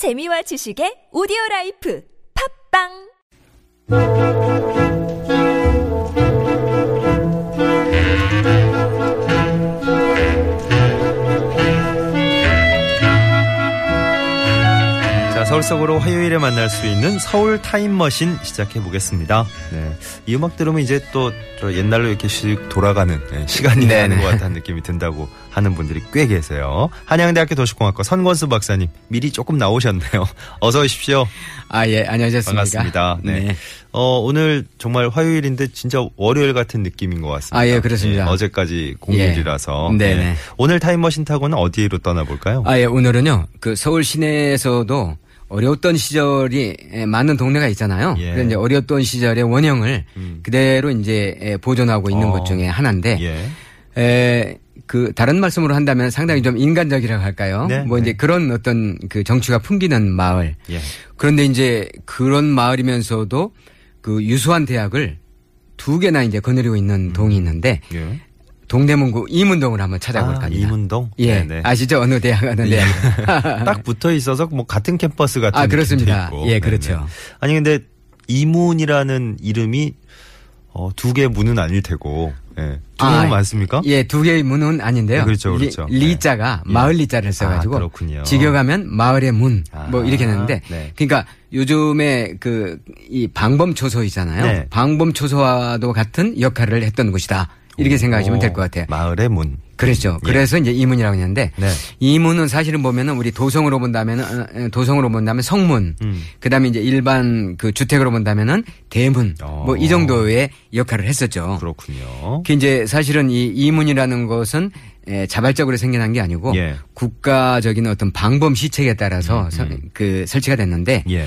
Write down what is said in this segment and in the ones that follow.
재미와 지식의 오디오 life. 팟빵 서울 속으로 화요일에 만날 수 있는 서울 타임머신 시작해 보겠습니다. 네. 이 음악 들으면 이제 또저 옛날로 이렇게 씩 돌아가는 네, 시간이 네네. 나는 것 같다는 느낌이 든다고 하는 분들이 꽤 계세요. 한양대학교 도시공학과 선권수 박사님 미리 조금 나오셨네요. 어서 오십시오. 아, 예, 안녕하셨습니까? 반갑습니다. 네. 어, 오늘 정말 화요일인데 진짜 월요일 같은 느낌인 것 같습니다. 아, 예, 그렇습니다. 네, 어제까지 공휴일이라서. 예. 네네. 오늘 타임머신 타고는 어디로 떠나볼까요? 아, 예, 오늘은요, 그 서울 시내에서도 어려웠던 시절이 에, 많은 동네가 있잖아요. 예. 그래서 이제 어려웠던 시절의 원형을 음. 그대로 이제 에, 보존하고 있는 어. 것 중에 하나인데, 예. 에, 그 다른 말씀으로 한다면 상당히 좀 인간적이라고 할까요? 네, 뭐 네. 이제 그런 어떤 그 정취가 풍기는 마을. 예. 그런데 이제 그런 마을이면서도 그 유수한 대학을 두 개나 이제 거느리고 있는 동이 있는데 예. 동대문구 이문동을 한번 찾아볼 아, 겁니다. 이문동? 예. 네네. 아시죠? 어느 대학, 어느 예. 대학. 딱 붙어 있어서 뭐 같은 캠퍼스 같은 아, 그렇습니다. 예, 네네. 그렇죠. 아니 근데 이문이라는 이름이 어, 두 개의 문은 아닐 테고. 예. 두 아, 많습니까? 예, 두 개의 문은 아닌데요. 네, 그렇죠, 그렇죠. 리, 리자가 예. 마을 리자를 써가지고 아, 그렇군요. 직역하면 마을의 문, 아, 뭐 이렇게 했는데, 네. 그러니까 요즘에 그 이 방범 초소 있잖아요. 네. 방범 초소와도 같은 역할을 했던 곳이다. 이렇게 생각하시면 될 것 같아요. 마을의 문. 그렇죠. 예. 그래서 이제 이문이라고 했는데 네. 이문은 사실은 보면은 우리 도성으로 본다면은 어, 어, 도성으로 본다면 성문, 음. 그다음에 이제 일반 그 주택으로 본다면은 대문, 어. 뭐이 정도의 역할을 했었죠. 그렇군요. 그 이제 사실은 이 이문이라는 것은 에, 자발적으로 생겨난 게 아니고 예. 국가적인 어떤 방범 시책에 따라서 서- 그 설치가 됐는데 예.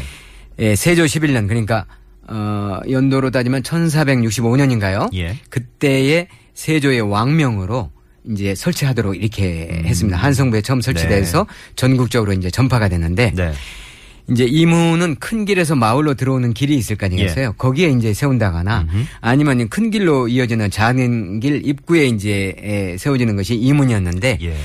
에, 세조 11년 그러니까 어, 연도로 따지면 1465년인가요? 예. 그때의 세조의 왕명으로 이제 설치하도록 이렇게 했습니다. 한성부에 처음 설치돼서 전국적으로 이제 전파가 됐는데 네. 이제 이문은 큰 길에서 마을로 들어오는 길이 있을 거 아니겠어요? 거기에 이제 세운다거나 아니면 큰 길로 이어지는 작은 길 입구에 이제 에, 세워지는 것이 이문이었는데 예.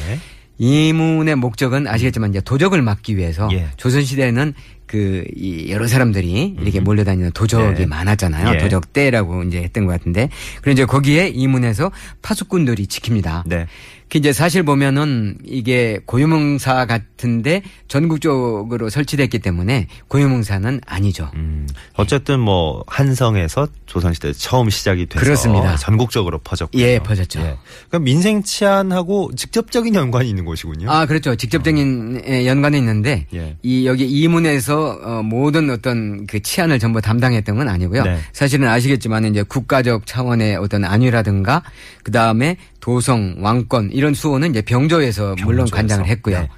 이문의 목적은 아시겠지만 이제 도적을 막기 위해서 예. 조선 시대에는 그 이 여러 사람들이 이렇게 몰려다니는 도적이 네. 많았잖아요. 예. 도적대라고 이제 했던 것 같은데 그리고 이제 거기에 이문에서 파수꾼들이 지킵니다. 네. 그 이제 사실 보면은 이게 고유명사 같은데 전국적으로 설치됐기 때문에 고유명사는 아니죠. 음, 어쨌든 뭐 한성에서 조선시대 처음 시작이 돼서 그렇습니다. 전국적으로 퍼졌고 예, 퍼졌죠. 그러니까 민생 치안하고 직접적인 연관이 있는 곳이군요. 아, 그렇죠. 직접적인 에, 연관이 있는데 예. 이 여기 이문에서 어, 모든 어떤 그 치안을 전부 담당했던 건 아니고요. 네. 사실은 아시겠지만 이제 국가적 차원의 어떤 안위라든가 그 다음에 도성, 왕권 이런 수호는 이제 병조에서 물론 병조에서. 관장을 했고요. 네.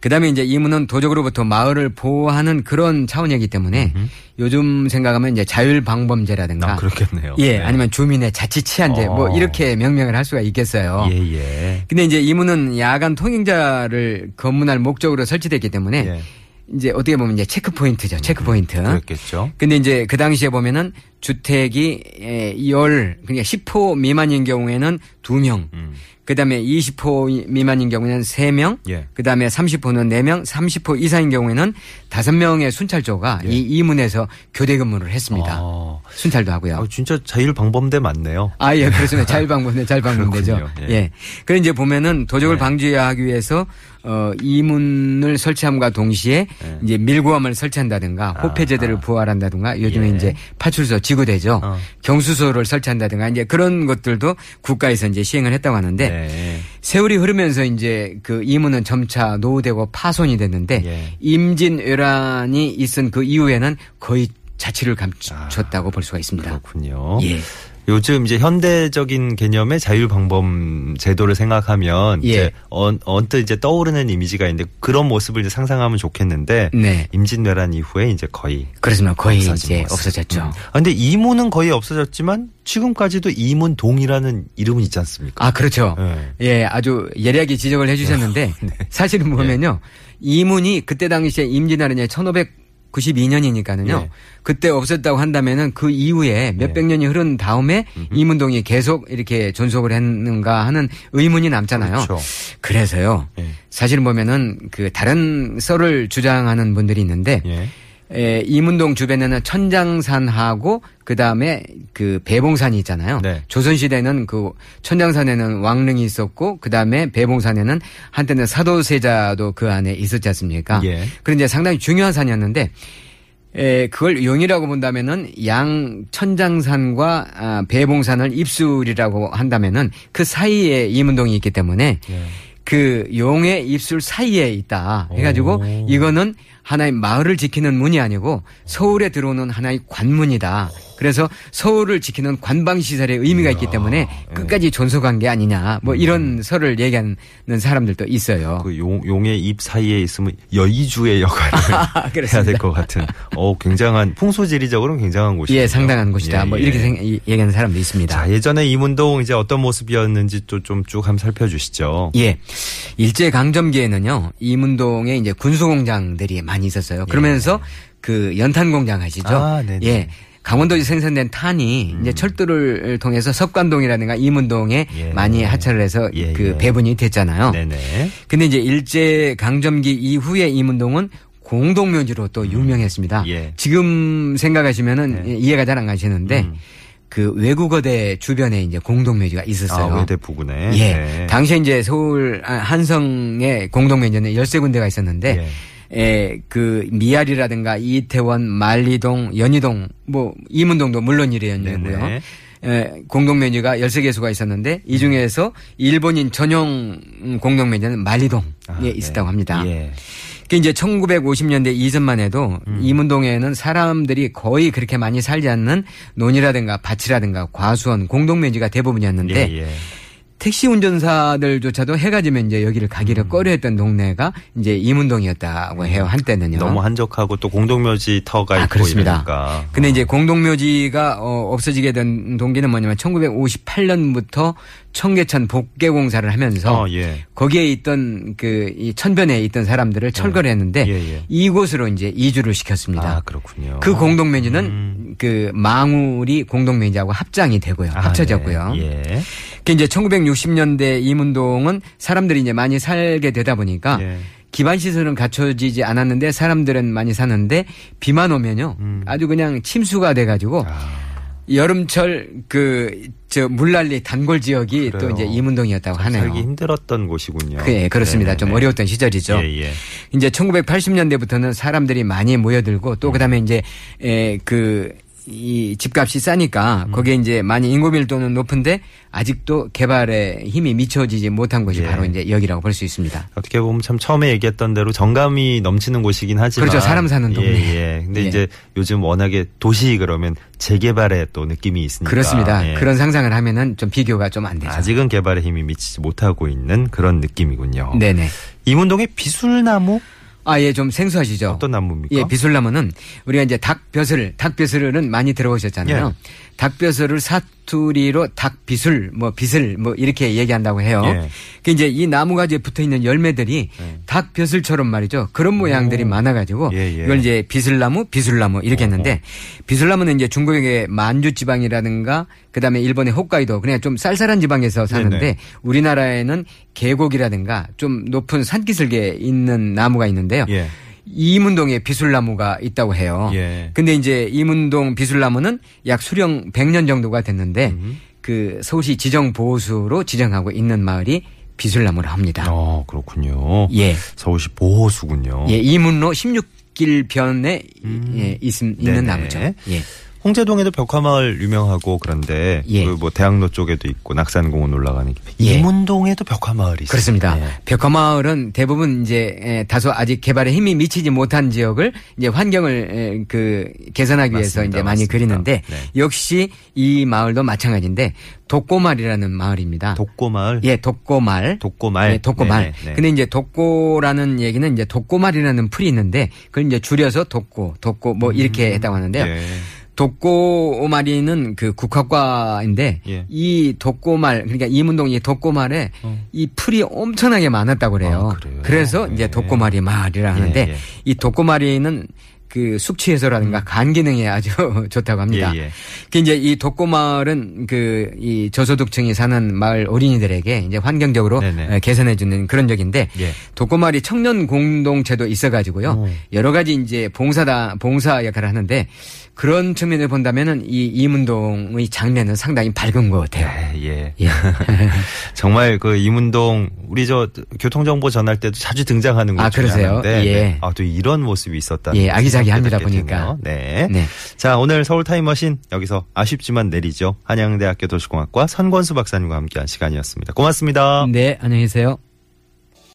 그다음에 이제 이문은 도적으로부터 마을을 보호하는 그런 차원이기 때문에 요즘 생각하면 이제 자율방범제라든가 아, 그렇겠네요. 예, 네. 아니면 주민의 자치치안제 뭐 어. 이렇게 명명을 할 수가 있겠어요. 예, 예. 근데 이제 이문은 야간 통행자를 검문할 목적으로 설치됐기 때문에 예. 이제 어떻게 보면 이제 체크 포인트죠. 체크 포인트. 그랬겠죠. 근데 이제 그 당시에 보면은 주택이 에, 열 그러니까 10호 미만인 경우에는 2명. 음. 그다음에 20호 미만인 경우에는 3명. 예. 그다음에 30호는 4명, 30호 이상인 경우에는 5명의 순찰조가 예. 이 이문에서 교대 근무를 했습니다. 아, 순찰도 하고요. 아, 진짜 자율방범대 맞네요. 아, 예, 그렇습니다. 자율방문대, 자율방문대죠. 그렇군요. 예. 예. 그래 이제 보면은 도적을 네. 방지하기 위해서 어, 이문을 설치함과 동시에 네. 이제 밀고함을 설치한다든가 호폐제들을 부활한다든가 요즘에 예. 이제 파출소 지구대죠. 어. 경수소를 설치한다든가 이제 그런 것들도 국가에서 이제 시행을 했다고 하는데 네. 세월이 흐르면서 이제 그 이문은 점차 노후되고 파손이 됐는데 예. 임진왜란이 있은 그 이후에는 거의 자취를 감췄다고 볼 수가 있습니다. 그렇군요. 예. 요즘 이제 현대적인 개념의 자율방범 제도를 생각하면 예. 이제 언, 언뜻 이제 떠오르는 이미지가 있는데 그런 모습을 이제 상상하면 좋겠는데 네. 임진왜란 이후에 이제 거의 그렇습니다. 거의 이제 모습. 없어졌죠. 음. 아, 근데 이문은 거의 없어졌지만 지금까지도 이문동이라는 이름은 있지 않습니까? 아, 그렇죠. 네. 예, 아주 예리하게 지적을 해 주셨는데 사실은 보면요. 이문이 그때 당시에 임진왜란이 1500 92년이니까는요. 예. 그때 없었다고 한다면은 그 이후에 몇백 년이 흐른 다음에 이문동이 계속 이렇게 존속을 했는가 하는 의문이 남잖아요. 그렇죠. 래서요 예. 사실 보면은 그 다른 썰을 주장하는 분들이 있는데 예. 에, 이문동 주변에는 천장산하고 그 다음에 그 배봉산이 있잖아요. 네. 조선 시대는 그 천장산에는 왕릉이 있었고 그 다음에 배봉산에는 한때는 사도세자도 그 안에 있었지 않습니까? 예. 그런 이제 상당히 중요한 산이었는데 에, 그걸 용이라고 본다면은 양 천장산과 아, 배봉산을 입술이라고 한다면은 그 사이에 이문동이 있기 때문에 예. 그 용의 입술 사이에 있다. 해가지고 오. 이거는 하나의 마을을 지키는 문이 아니고 서울에 들어오는 하나의 관문이다. 그래서 서울을 지키는 관방 시설의 의미가 있기 때문에 예. 끝까지 존속한 게 아니냐. 뭐 이런 설을 얘기하는 사람들도 있어요. 그 용, 용의 입 사이에 있으면 여의주의 역할을 해야 그렇습니다. 될것 같은. 어, 굉장한 풍소지리적으로는 굉장한 곳이에요. 예, 상당한 곳이다. 뭐 이렇게 생- 이- 얘기하는 사람도 있습니다. 자, 예전에 이문동 이제 어떤 모습이었는지 또 좀 쭉 한번 살펴주시죠. 예. 일제 강점기에는요, 이문동에 이제 군수공장들이 많이 있었어요. 그러면서 그 연탄 공장 아시죠? 예. 아, 네네. 예. 강원도에 생산된 탄이 이제 철도를 통해서 석관동이라든가 이문동에 예. 많이 하차를 해서 예, 그 예. 배분이 됐잖아요. 네네. 근데 이제 일제 강점기 이후에 이문동은 공동묘지로 또 유명했습니다. 예. 지금 생각하시면은 이해가 잘 안 가시는데 음. 그 외국어대 주변에 이제 공동묘지가 있었어요. 아, 외대 부근에. 예. 네. 당시에 이제 서울 아, 한성의 공동면전에 13군데가 있었는데 예. 에, 그 미아리라든가 이태원, 만리동, 연희동, 뭐 이문동도 물론 이래요. 네네. 에, 공동면지가 13개소가 있었는데 이 중에서 일본인 전용 공동면지는 만리동에 아, 있었다고 네. 합니다. 예. 그 이제 1950년대 이전만 해도 음. 이문동에는 사람들이 거의 그렇게 많이 살지 않는 논이라든가 밭이라든가 과수원 공동 면지가 대부분이었는데 예, 예. 택시 운전사들조차도 해가 지면 이제 여기를 가기를 꺼려했던 동네가 이제 이문동이었다고 해요 한때는요. 너무 한적하고 또 공동묘지 터가 아, 있고 그렇습니다. 이러니까. 근데 이제 공동묘지가 어, 없어지게 된 동기는 뭐냐면 1958년부터 청계천 복개공사를 하면서 어, 예. 거기에 있던 그 이 천변에 있던 사람들을 철거를 했는데 예, 예. 이곳으로 이제 이주를 시켰습니다. 아, 그렇군요. 그 공동묘지는 음. 그 망우리 공동묘지하고 합장이 되고요. 아, 합쳐졌고요. 네. 예. 그 이제 1960년대 이문동은 사람들이 이제 많이 살게 되다 보니까 예. 기반 시설은 갖춰지지 않았는데 사람들은 많이 사는데 비만 오면요 음. 아주 그냥 침수가 돼가지고 아, 여름철 그 저 물난리 단골 지역이 그래요. 또 이제 이문동이었다고 하네요. 살기 힘들었던 곳이군요. 그, 예, 그렇습니다. 좀 네네네. 어려웠던 시절이죠. 예, 예. 이제 1980년대부터는 사람들이 많이 모여들고 음. 또 그다음에 이제 에 그 이 집값이 싸니까 음. 거기에 이제 많이 인구 밀도는 높은데 아직도 개발에 힘이 미쳐지지 못한 곳이 예. 바로 이제 여기라고 볼 수 있습니다. 어떻게 보면 참 처음에 얘기했던 대로 정감이 넘치는 곳이긴 하지만 그렇죠. 사람 사는 동네. 예, 예. 근데 예. 이제 요즘 워낙에 도시 그러면 재개발의 또 느낌이 있으니까 그렇습니다. 예. 그런 상상을 하면은 좀 비교가 좀 안 되죠. 아직은 개발의 힘이 미치지 못하고 있는 그런 느낌이군요. 네네. 이문동의 비술나무 아, 예, 좀 생소하시죠? 어떤 나무입니까? 예, 비술나무는 우리가 이제 닭벼슬, 닭벼슬은 많이 들어보셨잖아요. 예. 닭벼슬을 사 투리로 닭비술, 뭐 비슬, 뭐 이렇게 얘기한다고 해요. 예. 그 이제 이 나무가지에 붙어 있는 열매들이 예. 닭벼슬처럼 말이죠. 그런 모양들이 많아가지고 예, 예. 이걸 이제 비슬나무, 비술나무 이렇게 했는데 비술나무는 이제 중국의 만주 지방이라든가 그다음에 일본의 홋카이도 그냥 좀 쌀쌀한 지방에서 사는데 네네. 우리나라에는 계곡이라든가 좀 높은 산기슭에 있는 나무가 있는데요. 예. 이문동에 비술나무가 있다고 해요. 예. 근데 이제 이문동 비술나무는 약 수령 100년 정도가 됐는데 음. 그 서울시 지정 보호수로 지정하고 있는 마을이 비술나무라 합니다. 어, 그렇군요. 예. 서울시 보호수군요. 예, 이문로 16길 변에 음. 예, 있, 있는 네네. 나무죠. 예. 홍제동에도 벽화마을 유명하고 그런데 예. 그뭐 대학로 쪽에도 있고 낙산공원 올라가는 길. 예. 이문동에도 벽화마을이 있어요. 그렇습니다. 예. 벽화마을은 대부분 이제 에, 다소 아직 개발에 힘이 미치지 못한 지역을 이제 환경을 에, 그 개선하기 위해서 맞습니다. 이제 많이 맞습니다. 그리는데 네. 역시 이 마을도 마찬가지인데 독고마을이라는 마을입니다. 독고마을. 예, 독고말. 독고말. 예, 독고말. 네네, 네. 근데 이제 독고라는 얘기는 이제 독고말이라는 풀이 있는데 그걸 이제 줄여서 독고, 독고 뭐 이렇게 했다고 하는데요. 예. 독고말이는 그 국화과인데 예. 이 독고말 그러니까 이문동 이 독고말에 어. 이 풀이 엄청나게 많았다고 그래요. 아, 그래요? 래서 예. 이제 독고말이 말이라 하는데 예, 예. 이 독고말이는 그 숙취 해소라든가 간 기능에 아주 좋다고 합니다. 음. 예, 예. 그 이제 이 독고마을은 그 이 저소득층이 사는 마을 어린이들에게 이제 환경적으로 네네. 개선해 주는 그런 적인데 예. 독고마을이 청년 공동체도 있어 가지고요. 오. 여러 가지 이제 봉사다 봉사 역할을 하는데 그런 측면을 본다면은 이 이문동의 장면은 상당히 밝은 것 같아요. 예. 예. 정말 그 이문동 우리 저 교통 정보 전할 때도 자주 등장하는 곳 아, 그러세요? 하나인데 예. 네. 아, 또 이런 모습이 있었다. 예, 아기자기합니다, 보니까. 네. 네. 자, 오늘 서울 타임머신 여기서 아쉽지만 내리죠. 한양대학교 도시공학과 선권수 박사님과 함께한 시간이었습니다. 고맙습니다. 네, 안녕히 계세요.